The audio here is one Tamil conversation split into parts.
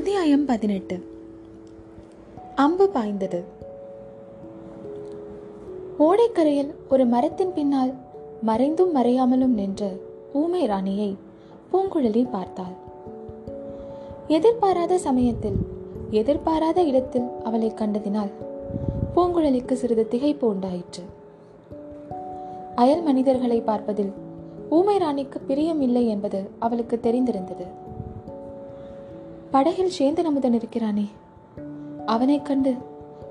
அத்தியாயம் பதினெட்டு. அம்பு பாய்ந்தது. ஓடைக்கரையில் ஒரு மரத்தின் பின்னால் மறைந்தும் மறையாமலும் நின்ற ஊமை ராணியை பூங்குழலி பார்த்தாள். எதிர்பாராத சமயத்தில் எதிர்பாராத இடத்தில் அவளை கண்டதினால் பூங்குழலிக்கு சிறிது திகைப்பு உண்டாயிற்று. அயல் மனிதர்களை பார்ப்பதில் ஊமை ராணிக்கு பிரியம் இல்லை என்பது அவளுக்கு தெரிந்திருந்தது. படகில் சேந்தன் அமுதன் இருக்கிறானே. அவனைக் கண்டு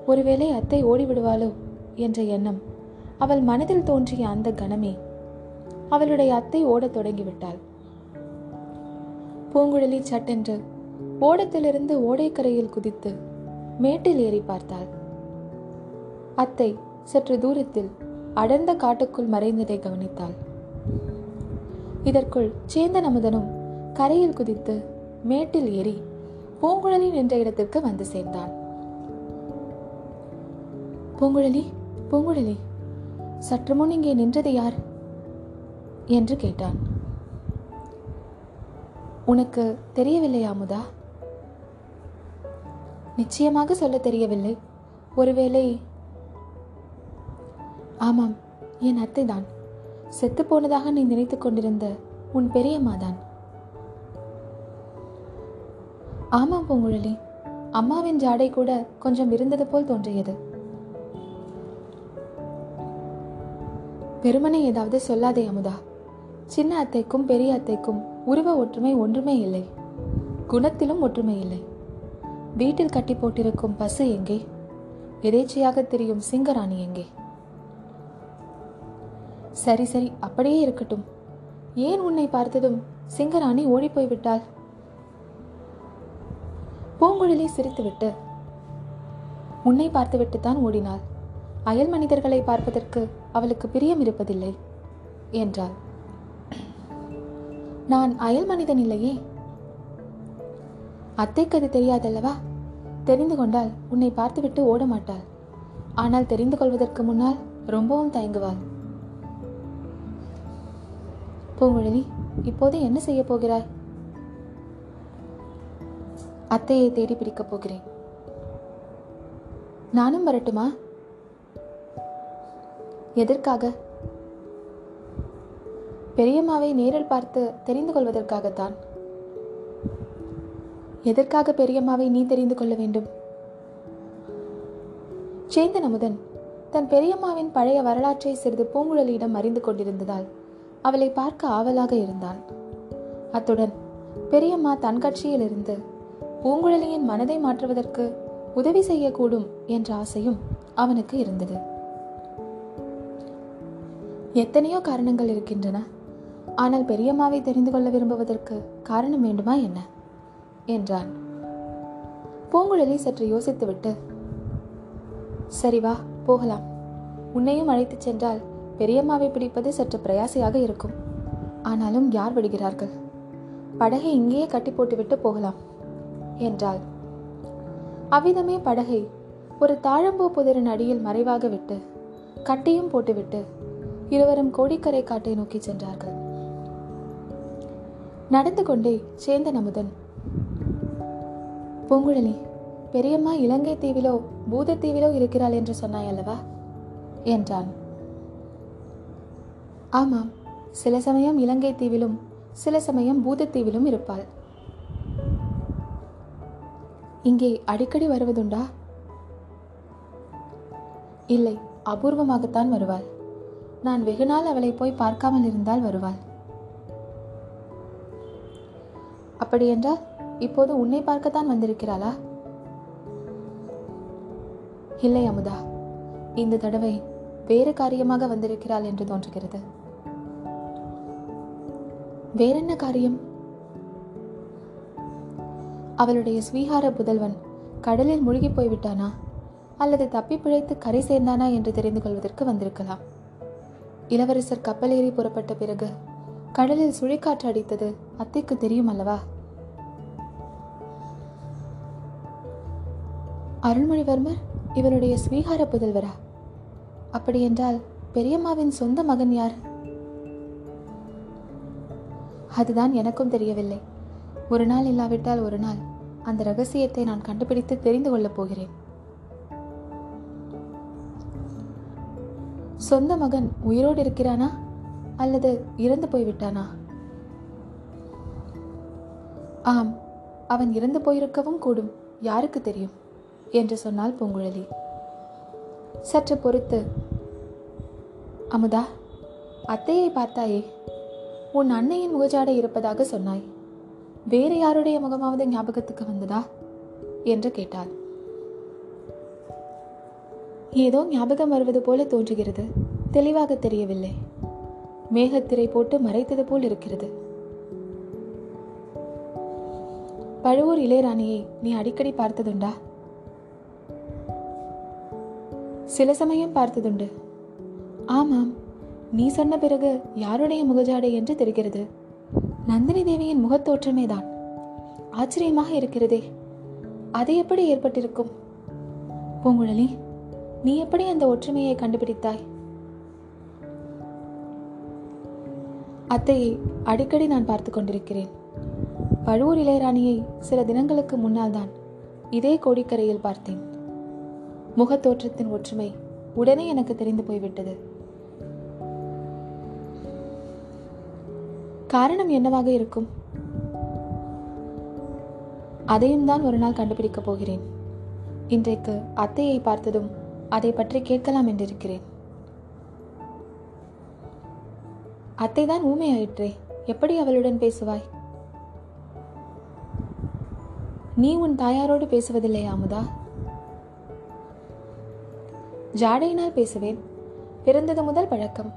ஒருவேளை அத்தை ஓடிவிடுவாளோ? என்ற எண்ணம் அவள் மனதில் தோன்றிய அந்த கணமே அவளுடைய அத்தை ஓடத் தொடங்கிவிட்டாள். பூங்குழலி சட்டென்று ஓடத்திலிருந்து ஓடைக்கரையில் குதித்து மேட்டில் ஏறி பார்த்தாள். அத்தை சற்று தூரத்தில் அடர்ந்த காட்டுக்குள் மறைந்ததை கவனித்தாள். இதற்குள் சேந்தன் அமுதனும் கரையில் குதித்து மேட்டில் ஏறி பூங்குழலி நின்ற இடத்திற்கு வந்து சேர்ந்தான். பூங்குழலி பூங்குழலி சற்று முன் இங்கே நின்றது யார்? என்று கேட்டான். உனக்கு தெரியவில்லையா அமுதா? நிச்சயமாக சொல்ல தெரியவில்லை. ஒருவேளை ஆமாம் என் அத்தை தான் செத்து போனதாக நீ நினைத்துக் கொண்டிருந்த உன் பெரியம்மாதான். ஆமாம் பூங்குழலி. அம்மாவின் ஜாடை கூட கொஞ்சம் இருந்தது போல் தோன்றியது. பெருமனை ஏதாவது சொல்லாதே அமுதா. சின்ன அத்தைக்கும் பெரிய அத்தைக்கும் உருவ ஒற்றுமை ஒன்றுமே இல்லை. குணத்திலும் ஒற்றுமை இல்லை. வீட்டில் கட்டி போட்டிருக்கும் பசு எங்கே? எதேச்சையாக தெரியும் சிங்கராணி எங்கே? சரி சரி அப்படியே இருக்கட்டும். ஏன் உன்னை பார்த்ததும் சிங்கராணி ஓடிப்போய்விட்டாள்? பூங்குழலி சிரித்துவிட்டு உன்னை பார்த்துவிட்டுத்தான் ஓடினாள். அயல் மனிதர்களை பார்ப்பதற்கு அவளுக்கு பிரியம் இருப்பதில்லை என்றாள். நான் அயல் மனிதன் இல்லையே. அத்தைக்கு அது தெரியாதல்லவா? தெரிந்து கொண்டால் உன்னை பார்த்துவிட்டு ஓட மாட்டாள். ஆனால் தெரிந்து கொள்வதற்கு முன்னால் ரொம்பவும் தயங்குவாள். பூங்குழலி இப்போது என்ன செய்ய போகிறாய்? அத்தையை தேடி பிடிக்கப் போகிறேன். நானும் வரட்டுமா? எதற்காக? பெரியம்மாவை நேரில் பார்த்து தெரிந்து கொள்வதற்காகத்தான். எதற்காக பெரியம்மாவை நீ தெரிந்து கொள்ள வேண்டும்? சேந்தன் அமுதன் தன் பெரியம்மாவின் பழைய வரலாற்றை சிறிது பூங்குழலியிடம் அறிந்து கொண்டிருந்ததால் அவளை பார்க்க ஆவலாக இருந்தான். அத்துடன் பெரியம்மா தன் கட்சியிலிருந்து பூங்குழலியின் மனதை மாற்றுவதற்கு உதவி செய்யக்கூடும் என்ற ஆசையும் அவனுக்கு இருந்தது. எத்தனையோ காரணங்கள் இருக்கின்றன. ஆனால் பெரியம்மாவை தெரிந்து கொள்ள விரும்புவதற்கு காரணம் வேண்டுமா என்ன? என்றான். பூங்குழலி சற்று யோசித்துவிட்டு சரி வா போகலாம். உன்னையும் அழைத்துச் சென்றால் பெரியம்மாவை பிடிப்பது சற்று பிரயாசையாக இருக்கும். ஆனாலும் யார் விடுகிறார்கள்? படகை இங்கேயே கட்டி போட்டுவிட்டு போகலாம். என்றாள். அவ்விதமே படகை ஒரு தாழம்பூ புதரின் அடியில் மறைவாக விட்டு கட்டியும் போட்டுவிட்டு இருவரும் கோடிக்கரை காட்டை நோக்கி சென்றார்கள். நடந்து கொண்டே சேந்தன் அமுதன் பூங்குழலி பெரியம்மா இலங்கை தீவிலோ பூதத்தீவிலோ இருக்கிறாள் என்று சொன்னாய் அல்லவா என்றான். ஆமாம் சில சமயம் இலங்கை தீவிலும் சில சமயம் பூதத்தீவிலும் இருப்பாள். இங்கே அடிக்கடி வருவதுண்டா? இல்லை அபூர்வமாகத்தான் வருவாள். நான் வெகுநாள் அவளை போய் பார்க்காமல் இருந்தால் வருவாள். அப்படியென்றால் இப்போது உன்னை பார்க்கத்தான் வந்திருக்கிறாளா? இல்லை அமுதா. இந்த தடவை வேறு காரியமாக வந்திருக்கிறாள் என்று தோன்றுகிறது. வேறென்ன காரியம்? அவளுடைய ஸ்வீகார புதல்வன் கடலில் முழுகி போய்விட்டானா? அல்லது தப்பி பிழைத்து கரை சேர்ந்தானா என்று தெரிந்து கொள்வதற்கு வந்திருக்கலாம். இளவரசர் கப்பலேறி புறப்பட்ட பிறகு கடலில் சுழிக்காற்று அடித்தது அத்தைக்கு தெரியும் அல்லவா அருள்மொழிவர்மர் இவருடைய ஸ்வீகார புதல்வரா? அப்படியென்றால் பெரியம்மாவின் சொந்த மகன் யார்? அதுதான் எனக்கும் தெரியவில்லை. ஒரு நாள் இல்லாவிட்டால் ஒரு நாள் அந்த ரகசியத்தை நான் கண்டுபிடித்து தெரிந்து கொள்ளப் போகிறேன். சொந்த மகன் உயிரோடு இருக்கிறானா? அல்லது இறந்து போய்விட்டானா? ஆம் அவன் இறந்து போயிருக்கவும் கூடும் யாருக்கு தெரியும்? என்று சொன்னாள் பூங்குழலி. சற்று பொறுத்து அமுதா அத்தையை பார்த்தாயே உன் அன்னையின் முகஜாடை இருப்பதாக சொன்னாய். வேறு யாருடைய முகமாவது ஞாபகத்துக்கு வந்ததா? என்று கேட்டாள். ஏதோ ஞாபகம் வருவது போல தோன்றுகிறது. தெளிவாக தெரியவில்லை. மேகத்திரை போட்டு மறைத்தது போல் இருக்கிறது. பழுவூர் இளையராணியை நீ அடிக்கடி பார்த்ததுண்டா? சில சமயம் பார்த்ததுண்டு. ஆமாம் நீ சொன்ன பிறகு யாருடைய முகஜாடை என்று தெரிகிறது. நந்தினி தேவியின் முகத்தோற்றமே தான். ஆச்சரியமாக இருக்கிறதே. அது எப்படி ஏற்பட்டிருக்கும்? பூங்குழலி நீ எப்படி அந்த ஒற்றுமையை கண்டுபிடித்தாய்? அத்தையை அடிக்கடி நான் பார்த்து கொண்டிருக்கிறேன். பழுவூர் இளையராணியை சில தினங்களுக்கு முன்னால் தான் இதே கோடிக்கரையில் பார்த்தேன். முகத்தோற்றத்தின் ஒற்றுமை உடனே எனக்கு தெரிந்து போய்விட்டது. காரணம் என்னவாக இருக்கும்? அதையும் தான் ஒரு நாள் கண்டுபிடிக்கப் போகிறேன். இன்றைக்கு அத்தையை பார்த்ததும் அதை பற்றி கேட்கலாம் என்றிருக்கிறேன். அத்தை தான் ஊமையாயிற்றே எப்படி அவளுடன் பேசுவாய்? நீ உன் தாயாரோடு பேசுவதில்லையா அமுதா? ஜாடையினால் பேசுவேன். பிறந்தது முதல் பழக்கம்.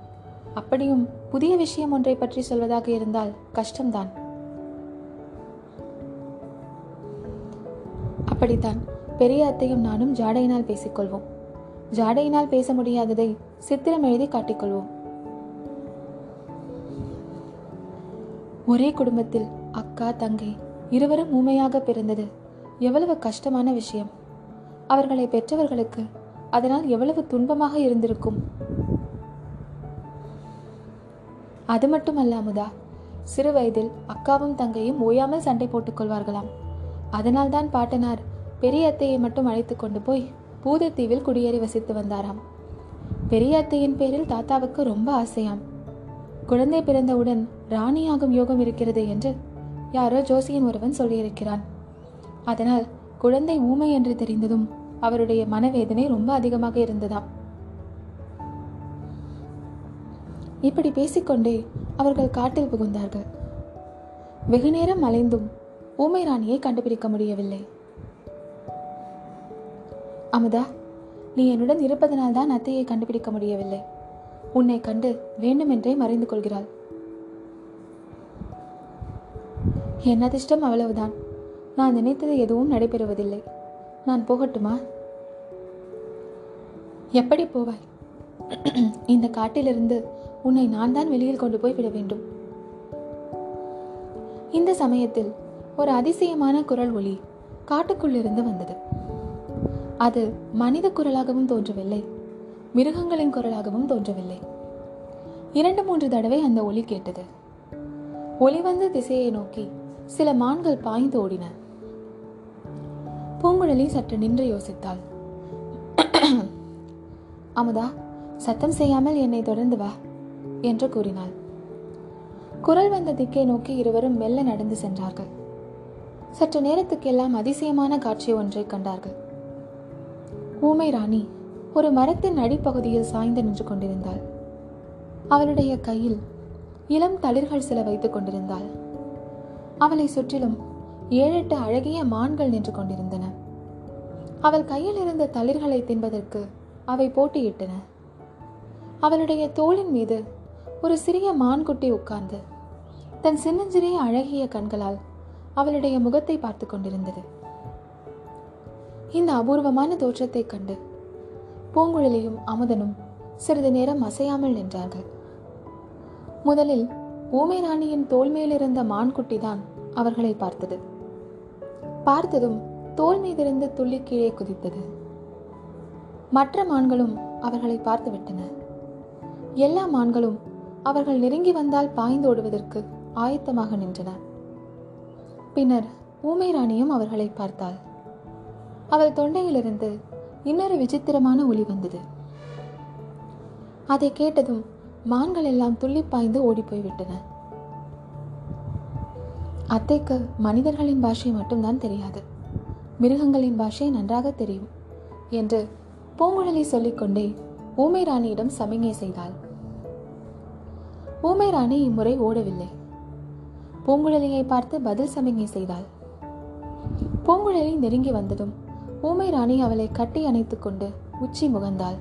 அப்படியும் புதிய விஷயம் ஒன்றை பற்றி சொல்வதாக இருந்தால் கஷ்டம்தான். அப்படித்தான் பெரிய அத்தையும் நானும் ஜாடையினால் பேசிக்கொள்வோம். ஜாடையினால் பேச முடியாததை சித்திரம் எழுதி காட்டிக்கொள்வோம். ஒரே குடும்பத்தில் அக்கா தங்கை இருவரும் ஊமையாக பிறந்தது எவ்வளவு கஷ்டமான விஷயம். அவர்களை பெற்றவர்களுக்கு அதனால் எவ்வளவு துன்பமாக இருந்திருக்கும். அது மட்டுமல்ல அமுதா சிறு வயதில் அக்காவும் தங்கையும் ஓயாமல் சண்டை போட்டுக் கொள்வார்களாம். அதனால்தான் பாட்டனார் பெரிய அத்தையை மட்டும் அழைத்து கொண்டு போய் பூதத்தீவில் குடியேறி வசித்து வந்தாராம். பெரிய அத்தையின் பேரில் தாத்தாவுக்கு ரொம்ப ஆசையாம். குழந்தை பிறந்தவுடன் ராணியாகும் யோகம் இருக்கிறது என்று யாரோ ஜோசியன் ஒருவன் சொல்லியிருக்கிறான். அதனால் குழந்தை ஊமை என்று தெரிந்ததும் அவருடைய மனவேதனை ரொம்ப அதிகமாக இருந்ததாம். இப்படி பேசிக்கொண்டே அவர்கள் காட்டில் புகுந்தார்கள். வெகு நேரம் அலைந்தும் ஊமை ராணியை கண்டுபிடிக்க முடியவில்லை. அமுதா நீ என்னுடன் இருப்பதனால் தான் அத்தையை கண்டுபிடிக்க முடியவில்லை. உன்னை கண்டு வேண்டுமென்றே மறைந்து கொள்கிறாள். என் அதிர்ஷ்டம் அவ்வளவுதான். நான் நினைத்தது எதுவும் நடைபெறுவதில்லை. நான் போகட்டுமா? எப்படி போவாய்? இந்த காட்டிலிருந்து உன்னை நான் தான் வெளியில் கொண்டு போய் விட வேண்டும். இந்த சமயத்தில் ஒரு அதிசயமான குரல் ஒளி காட்டுக்குள்ளிருந்து வந்தது. அது மனித குரலாகவும் தோன்றவில்லை மிருகங்களின் குரலாகவும் தோன்றவில்லை. இரண்டு மூன்று தடவை அந்த ஒலி கேட்டது. ஒலி வந்த திசையை நோக்கி சில மான்கள் பாய்ந்து ஓடின. பூங்குழலி சற்று நின்று யோசித்தாள். அமுதா சத்தம் செய்யாமல் என்னை தொடர்ந்து வா. என்று கூறினாள். குரல் வந்த திக்கை நோக்கி இருவரும் மெல்ல நடந்து சென்றார்கள். சற்று நேரத்துக்கெல்லாம் அதிசயமான காட்சி ஒன்றை கண்டார்கள். ஊமை ராணி ஒரு மரத்தின் அடிப்பகுதியில் சாய்ந்து நின்று கொண்டிருந்தாள். அவளுடைய கையில் இளம் தளிர்கள் சில வைத்துக் கொண்டிருந்தாள். அவளை சுற்றிலும் ஏழெட்டு அழகிய மான்கள் நின்று கொண்டிருந்தன. அவள் கையில் இருந்த தளிர்களை தின்பதற்கு அவை போட்டியிட்டன. அவளுடைய தோளின் மீது ஒரு சிறிய மான்குட்டி உட்கார்ந்து தன் சின்னஞ்சிறிய அழகிய கண்களால் அவளுடைய முகத்தை பார்த்து கொண்டிருந்தது. இந்த அபூர்வமான தோற்றத்தைக் கண்டு பூங்குழலியும் அமுதனும் சிறிது நேரம் அசையாமல் நின்றார்கள். முதலில் ஊமை ராணியின் தோல் மேலிருந்த மான்குட்டி தான் அவர்களை பார்த்தது. பார்த்ததும் தோல் மீதிருந்து துள்ளி கீழே குதித்தது. மற்ற மான்களும் அவர்களை பார்த்து விட்டன எல்லா மான்களும் அவர்கள் நெருங்கி வந்தால் பாய்ந்து ஓடுவதற்கு ஆயத்தமாக நின்றன பின்னர் ஊமை ராணியும் அவர்களை பார்த்தாள். அவள் தொண்டையிலிருந்து இன்னொரு விசித்திரமான ஒலி வந்தது. அதை கேட்டதும் மான்கள் எல்லாம் துள்ளி பாய்ந்து ஓடிப்போய்விட்டன அத்தைக்கு மனிதர்களின் பாஷை மட்டும்தான் தெரியாது. மிருகங்களின் பாஷை நன்றாக தெரியும் என்று பூங்குழலி சொல்லிக்கொண்டே ஊமை ராணியிடம் சமிங்கை செய்தாள். ஊமை ராணி இம்முறை ஓடவில்லை. பூங்குழலியை பார்த்து பதில் சமிகை செய்தாள். பூங்குழலி நெருங்கி வந்ததும் ஊமை ராணி அவளை கட்டி அணைத்துக் கொண்டு உச்சி முகந்தாள்.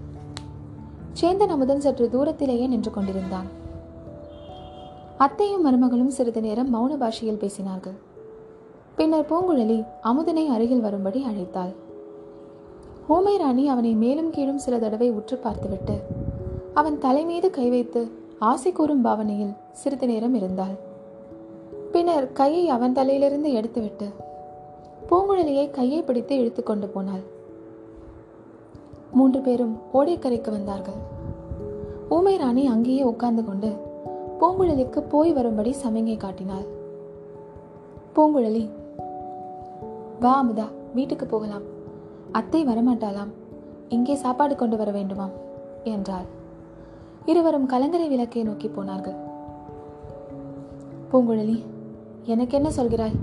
சேந்தன் அமுதன் சற்று தூரத்திலேயே நின்று கொண்டிருந்தான். அத்தையும் மருமகளும் சிறிது நேரம் மௌன பாஷையில் பேசினார்கள். பின்னர் பூங்குழலி அமுதனை அருகில் வரும்படி அழைத்தாள். ஊமை ராணி அவனை மேலும் கீழும் சில தடவை உற்று பார்த்துவிட்டு அவன் தலைமீது கை வைத்து ஆசை கூறும் பாவனையில் சிறிது நேரம் இருந்தாள். பின்னர் கையை அவன் தலையிலிருந்து எடுத்துவிட்டு பூங்குழலியை கையை பிடித்து இழுத்து கொண்டு போனாள். மூன்று பேரும் ஓடைக்கரைக்கு வந்தார்கள். ஊமை ராணி அங்கேயே உட்கார்ந்து கொண்டு பூங்குழலிக்கு போய் வரும்படி சமிங்கை காட்டினாள். பூங்குழலி வா அமுதா வீட்டுக்கு போகலாம். அத்தை வரமாட்டாளாம். இங்கே சாப்பாடு கொண்டு வர வேண்டுமாம் என்றாள். இருவரும் கலங்கரை விளக்கை நோக்கி போனார்கள். பூங்குழலி எனக்கு என்ன சொல்கிறாய்?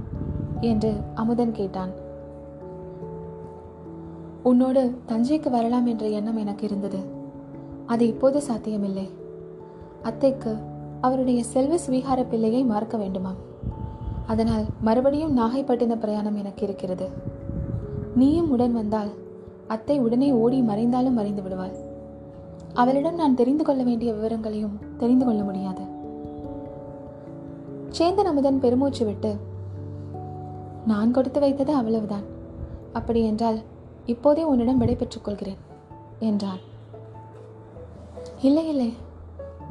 என்று அமுதன் கேட்டான். உன்னோடு தஞ்சைக்கு வரலாம் என்ற எண்ணம் எனக்கு இருந்தது. அது இப்போது சாத்தியமில்லை. அத்தைக்கு அவருடைய செல்வ ஸ்வீகார பிள்ளையை மறக்க வேண்டுமாம். அதனால் மறுபடியும் நாகைப்பட்டின பிரயாணம் எனக்கு இருக்கிறது. நீயும் உடன் வந்தால் அத்தை உடனே ஓடி மறைந்தாலும் மறைந்து விடுவாள். அவளிடம் நான் தெரிந்து கொள்ள வேண்டிய விவரங்களையும் தெரிந்து கொள்ள முடியாது. சேந்தன் அமுதன் பெருமூச்சு விட்டு நான் கொடுத்து வைத்தது அவ்வளவுதான். அப்படி என்றால் இப்போதே உன்னிடம் விடை கொள்கிறேன் என்றான் இல்லை இல்லை.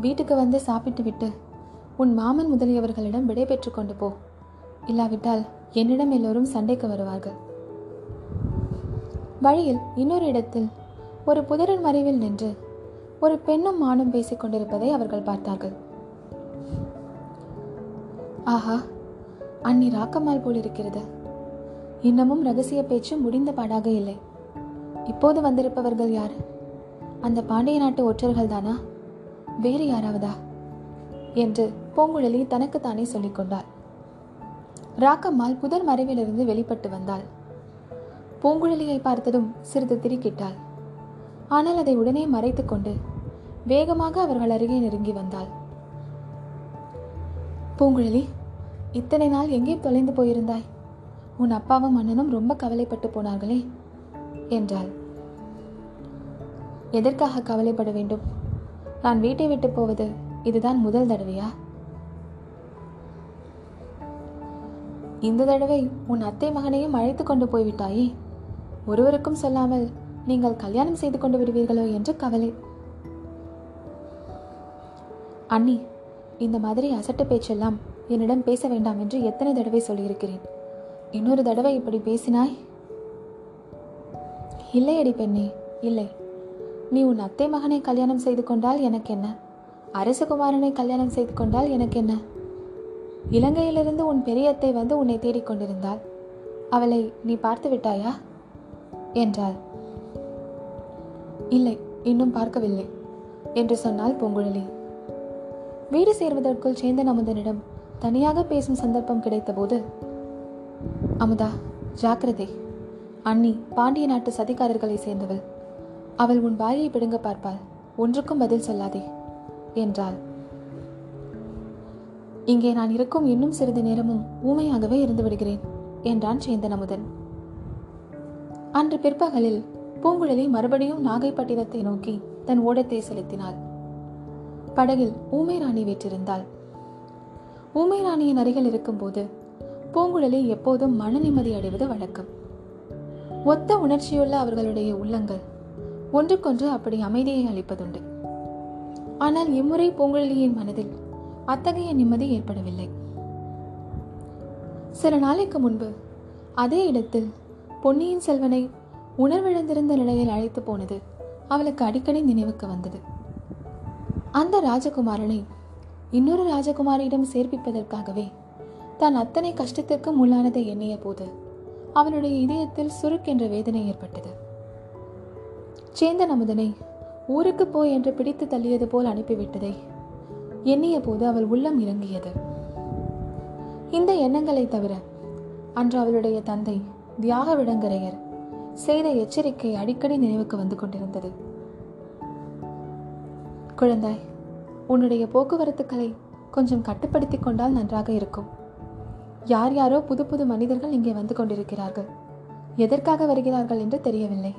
வீட்டுக்கு வந்து சாப்பிட்டு விட்டு உன் மாமன் முதலியவர்களிடம் விடை கொண்டு போ. இல்லாவிட்டால் என்னிடம் எல்லோரும் சண்டைக்கு வருவார்கள். வழியில் இன்னொரு இடத்தில் ஒரு புதரின் மறைவில் நின்று ஒரு பெண்ணும் மானும் பேசிக் கொண்டிருப்பதை அவர்கள் பார்த்தார்கள். ஆஹா அன்னி ராக்கம்மாள் போல் இருக்கிறது இன்னமும் ரகசிய பேச்சு முடிந்த பாடாக இல்லை. இப்போது வந்திருப்பவர்கள் யார்? அந்த பாண்டிய நாட்டு ஒற்றர்கள் தானா? வேறு யாராவதா? என்று பூங்குழலி தனக்குத்தானே சொல்லிக் கொண்டாள். ராக்கம்மாள் புதர் மறைவிலிருந்து வெளிப்பட்டு வந்தாள். பூங்குழலியை பார்த்ததும் சிறிது திரிக்கிட்டாள். ஆனால் அதை உடனே மறைத்து கொண்டு வேகமாக அவர்கள் அருகே நெருங்கி வந்தாள். பூங்குழலி இத்தனை நாள் எங்கே தொலைந்து போயிருந்தாய்? உன் அப்பாவும் அண்ணனும் ரொம்ப கவலைப்பட்டு போனார்களே என்றாள். எதற்காக கவலைப்பட வேண்டும்? நான் வீட்டை விட்டு போவது இதுதான் முதல் தடவையா? இந்த தடவை உன் அத்தை மகனையும் அழைத்து கொண்டு போய்விட்டாயே. ஒருவருக்கும் சொல்லாமல் நீங்கள் கல்யாணம் செய்து கொண்டு விடுவீர்களோ என்று கவலை. அண்ணி இந்த மாதிரி அசட்டு பேச்செல்லாம் என்னிடம் பேச வேண்டாம் என்று எத்தனை தடவை சொல்லியிருக்கிறேன். இன்னொரு தடவை இப்படி பேசினாய்? இல்லை அடி பெண்ணே இல்லை. நீ உன் அத்தை மகனை கல்யாணம் செய்து கொண்டால் எனக்கு என்ன அரசகுமாரனை கல்யாணம் செய்து கொண்டால் எனக்கு என்ன இலங்கையிலிருந்து உன் பெரியத்தை வந்து உன்னை தேடிக்கொண்டிருந்தாள் அவளை நீ பார்த்து விட்டாயா? என்றாள். இல்லை இன்னும் பார்க்கவில்லை என்று சொன்னாள் பூங்குழலி. வீடு சேர்வதற்குள் சேந்தன் அமுதனிடம் தனியாக பேசும் சந்தர்ப்பம் கிடைத்தபோது அமுதா ஜாக்கிரதை. அண்ணி பாண்டிய நாட்டு சதிகாரர்களை சேர்ந்தவள். அவள் உன் வாயை பிடுங்க பார்ப்பாள். ஒன்றுக்கும் பதில் சொல்லாதே என்றாள். இங்கே நான் இருக்கும் இன்னும் சிறிது நேரமும் ஊமையாகவே இருந்து விடுகிறேன் என்றான் சேந்தன் அமுதன். அன்று பிற்பகலில் பூங்குழலி மறுபடியும் நாகைப்பட்டினத்தை நோக்கி தன் ஓடத்தை செலுத்தினாள். படகில் ஊமை ராணி வீற்றிருந்தாள். ஊமை ராணியின் அருகில் இருக்கும்போது பூங்குழலி எப்போதும் மன நிம்மதி அடைவது வழக்கம். ஒத்த உணர்ச்சியுள்ள அவர்களுடைய உள்ளங்கள் ஒன்றுக்கொன்று அப்படி அமைதியை அளிப்பதுண்டு. ஆனால் இம்முறை பூங்குழலியின் மனதில் அத்தகைய நிம்மதி ஏற்படவில்லை. சில நாளைக்கு முன்பு அதே இடத்தில் பொன்னியின் செல்வனை உணர்விழந்திருந்த நிலையில் அழைத்து போனது அவளுக்கு அடிக்கடி நினைவுக்கு வந்தது. அந்த ராஜகுமாரனை இன்னொரு ராஜகுமாரியிடம் சேர்ப்பிப்பதற்காகவே தான் அத்தனை கஷ்டத்திற்கும் உள்ளானதை எண்ணிய போது அவளுடைய இதயத்தில் சுருக்கென்ற வேதனை ஏற்பட்டது. சேந்தன் அமுதனை ஊருக்கு போய் என்று பிடித்து தள்ளியது போல் அனுப்பிவிட்டதை எண்ணிய போது அவள் உள்ளம் இறங்கியது. இந்த எண்ணங்களை தவிர அன்று அவளுடைய தந்தை தியாக விடங்கரையர் செய்த எச்சரிக்கை அடிக்கடி நினைவுக்கு வந்து கொண்டிருந்தது. குழந்தாய் உன்னுடைய போக்குவரத்துக்களை கொஞ்சம் கட்டுப்படுத்திக் கொண்டால் நன்றாக இருக்கும். யார் யாரோ புது புது மனிதர்கள் இங்கே வந்து கொண்டிருக்கிறார்கள். எதற்காக வருகிறார்கள் என்று தெரியவில்லை.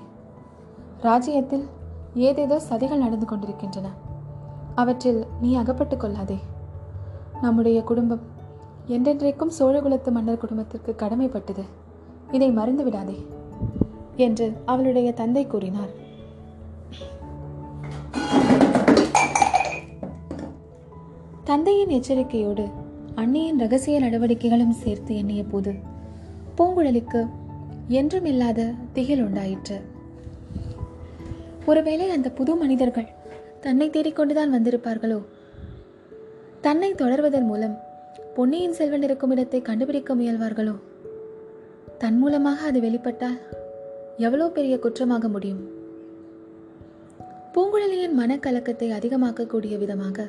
ராஜ்யத்தில் ஏதேதோ சதிகள் நடந்து கொண்டிருக்கின்றன. அவற்றில் நீ அகப்பட்டுக் கொள்ளாதே. நம்முடைய குடும்பம் என்றென்றைக்கும் சோழகுலத்து மன்னர் குடும்பத்திற்கு கடமைப்பட்டது. இதை மறந்து விடாதே. என்று அவளுடைய தந்தை கூறினார். தந்தையின் எச்சரிக்கையோடு அன்னையின் ரகசிய நடவடிக்கைகளும் சேர்த்து எண்ணிய போது பூங்குழலிக்கு என்றும் இல்லாத திகில் உண்டாயிற்று. ஒருவேளை அந்த புது மனிதர்கள் தன்னை தேடிக்கொண்டுதான் வந்திருப்பார்களோ? தன்னை தொடர்வதன் மூலம் பொன்னியின் செல்வன் இருக்கும் இடத்தை கண்டுபிடிக்க முயல்வார்களோ? தன் மூலமாக அது வெளிப்பட்டால் எவ்வளோ பெரிய குற்றமாக முடியும்? பூங்குழலியின் மனக்கலக்கத்தை அதிகமாக்கக்கூடிய விதமாக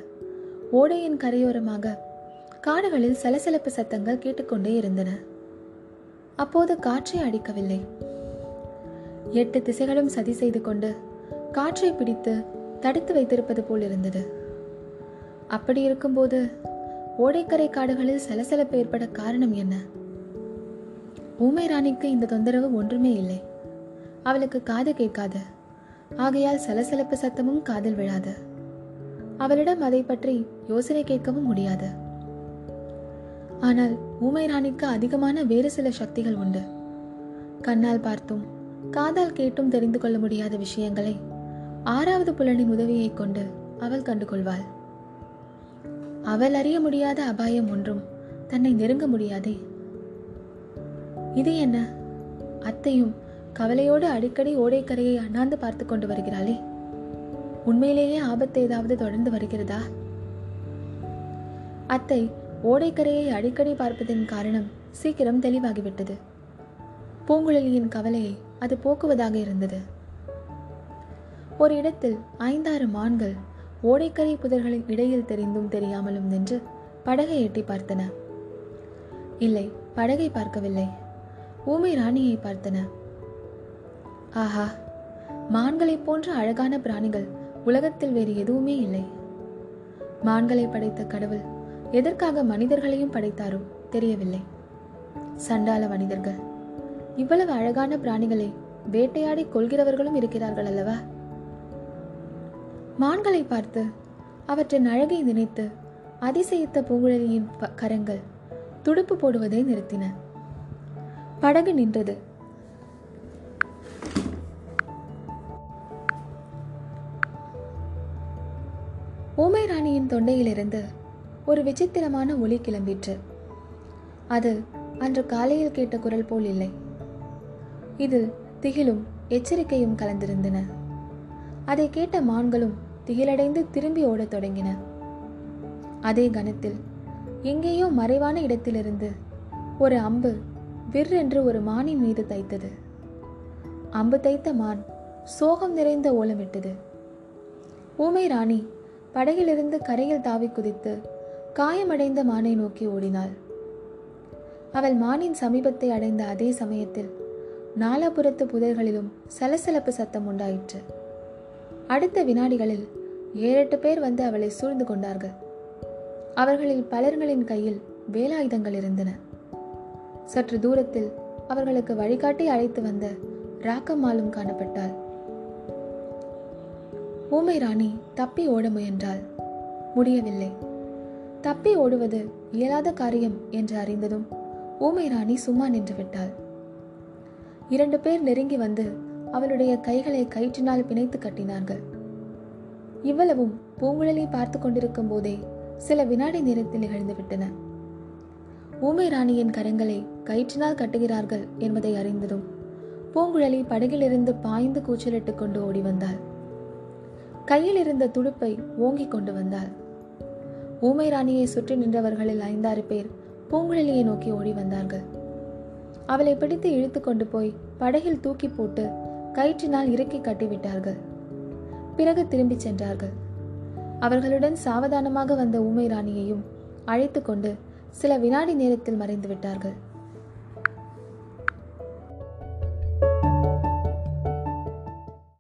ஓடையின் கரையோரமாக காடுகளில் சலசலப்பு சத்தங்கள் கேட்டுக்கொண்டே இருந்தன. அப்போது காற்றை அடிக்கவில்லை. எட்டு திசைகளும் சதி செய்து கொண்டு காற்றை பிடித்து தடுத்து வைத்திருப்பது போல் இருந்தது. அப்படி இருக்கும்போது ஓடைக்கரை காடுகளில் சலசலப்பு ஏற்பட காரணம் என்ன? ஊமை ராணிக்கு இந்த தொந்தரவு ஒன்றுமே இல்லை. அவளுக்கு காது கேட்காது. ஆகையால் சலசலப்பு சத்தமும் காதில் விழாது. அவளிடம் அதை பற்றி யோசனை கேட்கவும் முடியாது. ஆனால் ஊமை ராணிக்கு அதிகமான வேறு சில சக்திகள் உண்டு. கண்ணால் பார்த்தும் காதால் கேட்டும் தெரிந்து கொள்ள முடியாத விஷயங்களை ஆறாவது புலனின் உதவியை கொண்டு அவள் கண்டுகொள்வாள். அவள் அறிய முடியாத அபாயம் ஒன்றும் தன்னை நெருங்க முடியாதே. இது என்ன? அத்தையும் கவலையோடு அடிக்கடி ஓடைக்கரையை அண்ணாந்து பார்த்து கொண்டு வருகிறாளே. உண்மையிலேயே ஆபத்து ஏதாவது தொடர்ந்து வருகிறதா? அத்தை ஓடைக்கரையை அடிக்கடி பார்ப்பதன் காரணம் சீக்கிரம் தெளிவாகிவிட்டது. பூங்குழலியின் கவலையை அது போக்குவதாக இருந்தது. ஒரு இடத்தில் ஐந்தாறு மான்கள் ஓடைக்கரை புதர்களின் இடையில் தெரிந்தும் தெரியாமலும் நின்று படகை எட்டி பார்த்தன. இல்லை படகை பார்க்கவில்லை. ஊமை ராணியை பார்த்தன. ஆஹா மான்களைப் போன்ற அழகான பிராணிகள் உலகத்தில் வேறு எதுவுமே இல்லை. மான்களை படைத்த கடவுள் எதற்காக மனிதர்களையும் படைத்தாரோ தெரியவில்லை. சண்டால மனிதர்கள் இவ்வளவு அழகான பிராணிகளை வேட்டையாடி கொள்கிறவர்களும் இருக்கிறார்கள் அல்லவா? மான்களை பார்த்து அவற்றின் அழகை நினைத்து அதிசயித்த பூங்குழலியின் ப- கரங்கள் துடுப்பு போடுவதை நிறுத்தின. படகு நின்றது. ஊமை தொண்டையிலிருந்து ஒரு விசித்திரமான ஒளி கிளம்பிற்று. அது அன்று காலையில் கேட்ட குரல் போல் இல்லை. இதில் திகிலும் எச்சரிக்கையும் கலந்திருந்தன. அதை கேட்ட மான்களும் திகிலடைந்து திரும்பி ஓடத் தொடங்கின. அதே கணத்தில் எங்கேயோ மறைவான இடத்திலிருந்து ஒரு அம்பு விற்றென்று ஒரு மானின் மீது தைத்தது. அம்பு தைத்த மான் சோகம் நிறைந்த ஓலமிட்டது. ஊமை ராணி படகிலிருந்து கரையில் தாவி குதித்து காயமடைந்த மானை நோக்கி ஓடினாள். அவள் மானின் சமீபத்தை அடைந்த அதே சமயத்தில் நாலாபுரத்து புதர்களிலும் சலசலப்பு சத்தம் உண்டாயிற்று. அடுத்த வினாடிகளில் ஏழெட்டு பேர் வந்து அவளை சூழ்ந்து கொண்டார்கள். அவர்களில் பலர்களின் கையில் வேலாயுதங்கள் இருந்தன. சற்று தூரத்தில் அவர்களுக்கு வழிகாட்டி அழைத்து வந்த ராக்கம்மாளும் காணப்பட்டாள். ஊமை ராணி தப்பி ஓட முயன்றாள். முடியவில்லை. தப்பி ஓடுவது இயலாத காரியம் என்று அறிந்ததும் ஊமை ராணி சும்மா நின்று விட்டாள். இரண்டு பேர் நெருங்கி வந்து அவளுடைய கைகளை கயிற்றினால் பிணைத்து கட்டினார்கள். இவ்வளவும் பூங்குழலி பார்த்து கொண்டிருக்கும் போதே சில வினாடி நேரத்தில் நிகழ்ந்துவிட்டன ஊமை ராணியின் கரங்களை கயிற்றினால் கட்டுகிறார்கள் என்பதை அறிந்ததும் பூங்குழலி படகிலிருந்து பாய்ந்து கூச்சலிட்டுக் கொண்டு ஓடி வந்தாள். கையில் இருந்த துடுப்பை ஓங்கிக் கொண்டு வந்தாள். ஊமை ராணியை சுற்றி நின்றவர்களில் ஐந்தாறு பேர் பூங்குழலியை நோக்கி ஓடி வந்தார்கள். அவளை பிடித்து இழுத்து கொண்டு போய் படகில் தூக்கி போட்டு கயிற்றினால் இறுக்கி கட்டிவிட்டார்கள். பிறகு திரும்பிச் சென்றார்கள். அவர்களுடன் சாவதானமாக வந்த ஊமை ராணியையும் அழைத்து கொண்டு சில வினாடி நேரத்தில் மறைந்து விட்டார்கள்.